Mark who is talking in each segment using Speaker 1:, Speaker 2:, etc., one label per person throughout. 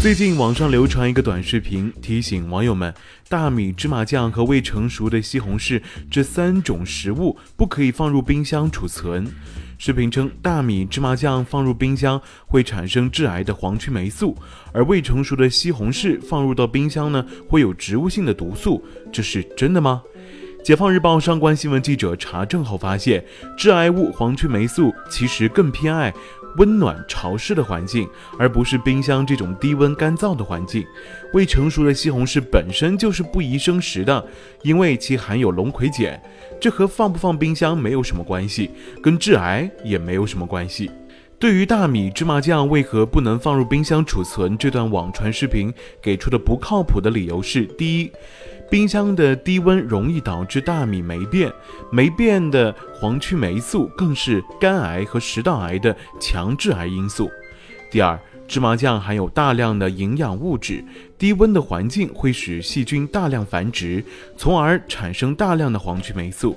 Speaker 1: 最近网上流传一个短视频，提醒网友们，大米、芝麻酱和未成熟的西红柿这三种食物不可以放入冰箱储存。视频称，大米、芝麻酱放入冰箱会产生致癌的黄曲霉素，而未成熟的西红柿放入到冰箱呢，会有植物性的毒素。这是真的吗？解放日报上官新闻记者查证后发现，致癌物黄曲霉素其实更偏爱。温暖潮湿的环境，而不是冰箱这种低温干燥的环境。未成熟的西红柿本身就是不宜生食的，因为其含有龙葵碱，这和放不放冰箱没有什么关系，跟致癌也没有什么关系。对于大米芝麻酱为何不能放入冰箱储存，这段网传视频给出的不靠谱的理由是：第一。冰箱的低温容易导致大米霉变，霉变的黄曲霉素更是肝癌和食道癌的强致癌因素。第二，芝麻酱含有大量的营养物质，低温的环境会使细菌大量繁殖，从而产生大量的黄曲霉素。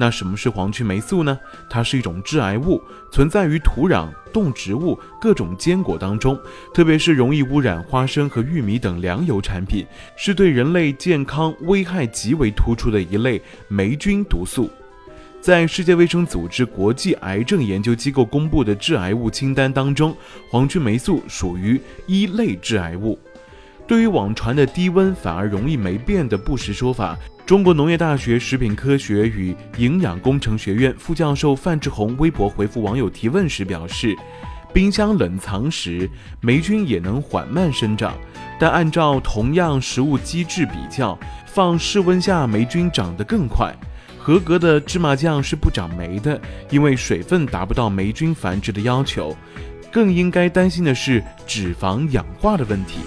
Speaker 1: 那什么是黄曲霉素呢？它是一种致癌物，存在于土壤、动植物、各种坚果当中，特别是容易污染花生和玉米等粮油产品，是对人类健康危害极为突出的一类霉菌毒素。在世界卫生组织国际癌症研究机构公布的致癌物清单当中，黄曲霉素属于一类致癌物。对于网传的低温反而容易霉变的不实说法。中国农业大学食品科学与营养工程学院副教授范志红微博回复网友提问时表示，冰箱冷藏时霉菌也能缓慢生长，但按照同样食物机制比较，放室温下霉菌长得更快。合格的芝麻酱是不长霉的，因为水分达不到霉菌繁殖的要求。更应该担心的是脂肪氧化的问题。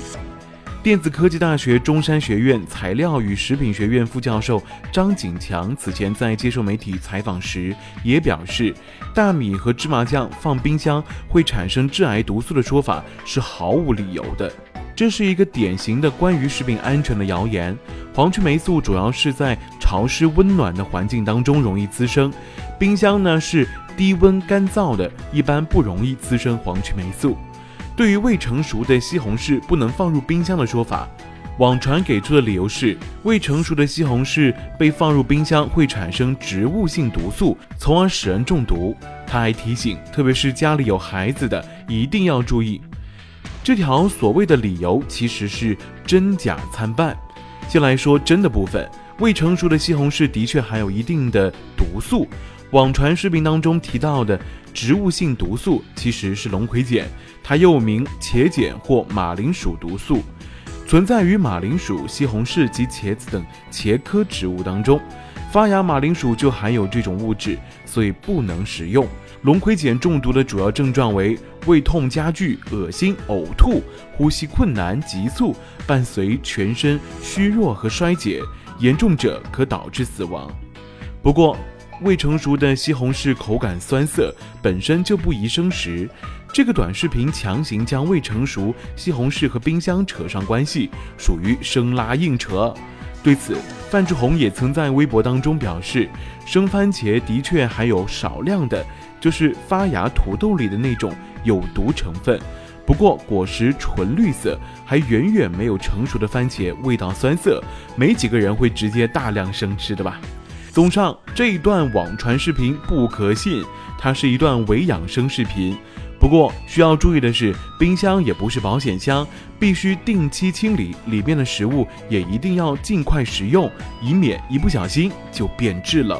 Speaker 1: 电子科技大学中山学院材料与食品学院副教授张景强此前在接受媒体采访时也表示，大米和芝麻酱放冰箱会产生致癌毒素的说法是毫无理由的。这是一个典型的关于食品安全的谣言。黄曲霉素主要是在潮湿温暖的环境当中容易滋生，冰箱呢是低温干燥的，一般不容易滋生黄曲霉素。对于未成熟的西红柿不能放入冰箱的说法，网传给出的理由是未成熟的西红柿被放入冰箱会产生植物性毒素，从而使人中毒。他还提醒，特别是家里有孩子的一定要注意。这条所谓的理由其实是真假参半。先来说真的部分，未成熟的西红柿的确含有一定的毒素。网传视频当中提到的植物性毒素其实是龙葵碱，它又名茄碱或马铃薯毒素，存在于马铃薯、西红柿及茄子等茄科植物当中。发芽马铃薯就含有这种物质，所以不能食用。龙葵碱中毒的主要症状为胃痛加剧、恶心、呕吐、呼吸困难、急促，伴随全身虚弱和衰竭，严重者可导致死亡。不过，未成熟的西红柿口感酸涩，本身就不宜生食。这个短视频强行将未成熟西红柿和冰箱扯上关系，属于生拉硬扯。对此，范志红也曾在微博当中表示，生番茄的确含有少量的，就是发芽土豆里的那种有毒成分。不过果实纯绿色，还远远没有成熟的番茄味道酸涩，没几个人会直接大量生吃的吧。综上，这一段网传视频不可信，它是一段伪养生视频。不过需要注意的是，冰箱也不是保险箱，必须定期清理，里面的食物也一定要尽快食用，以免一不小心就变质了。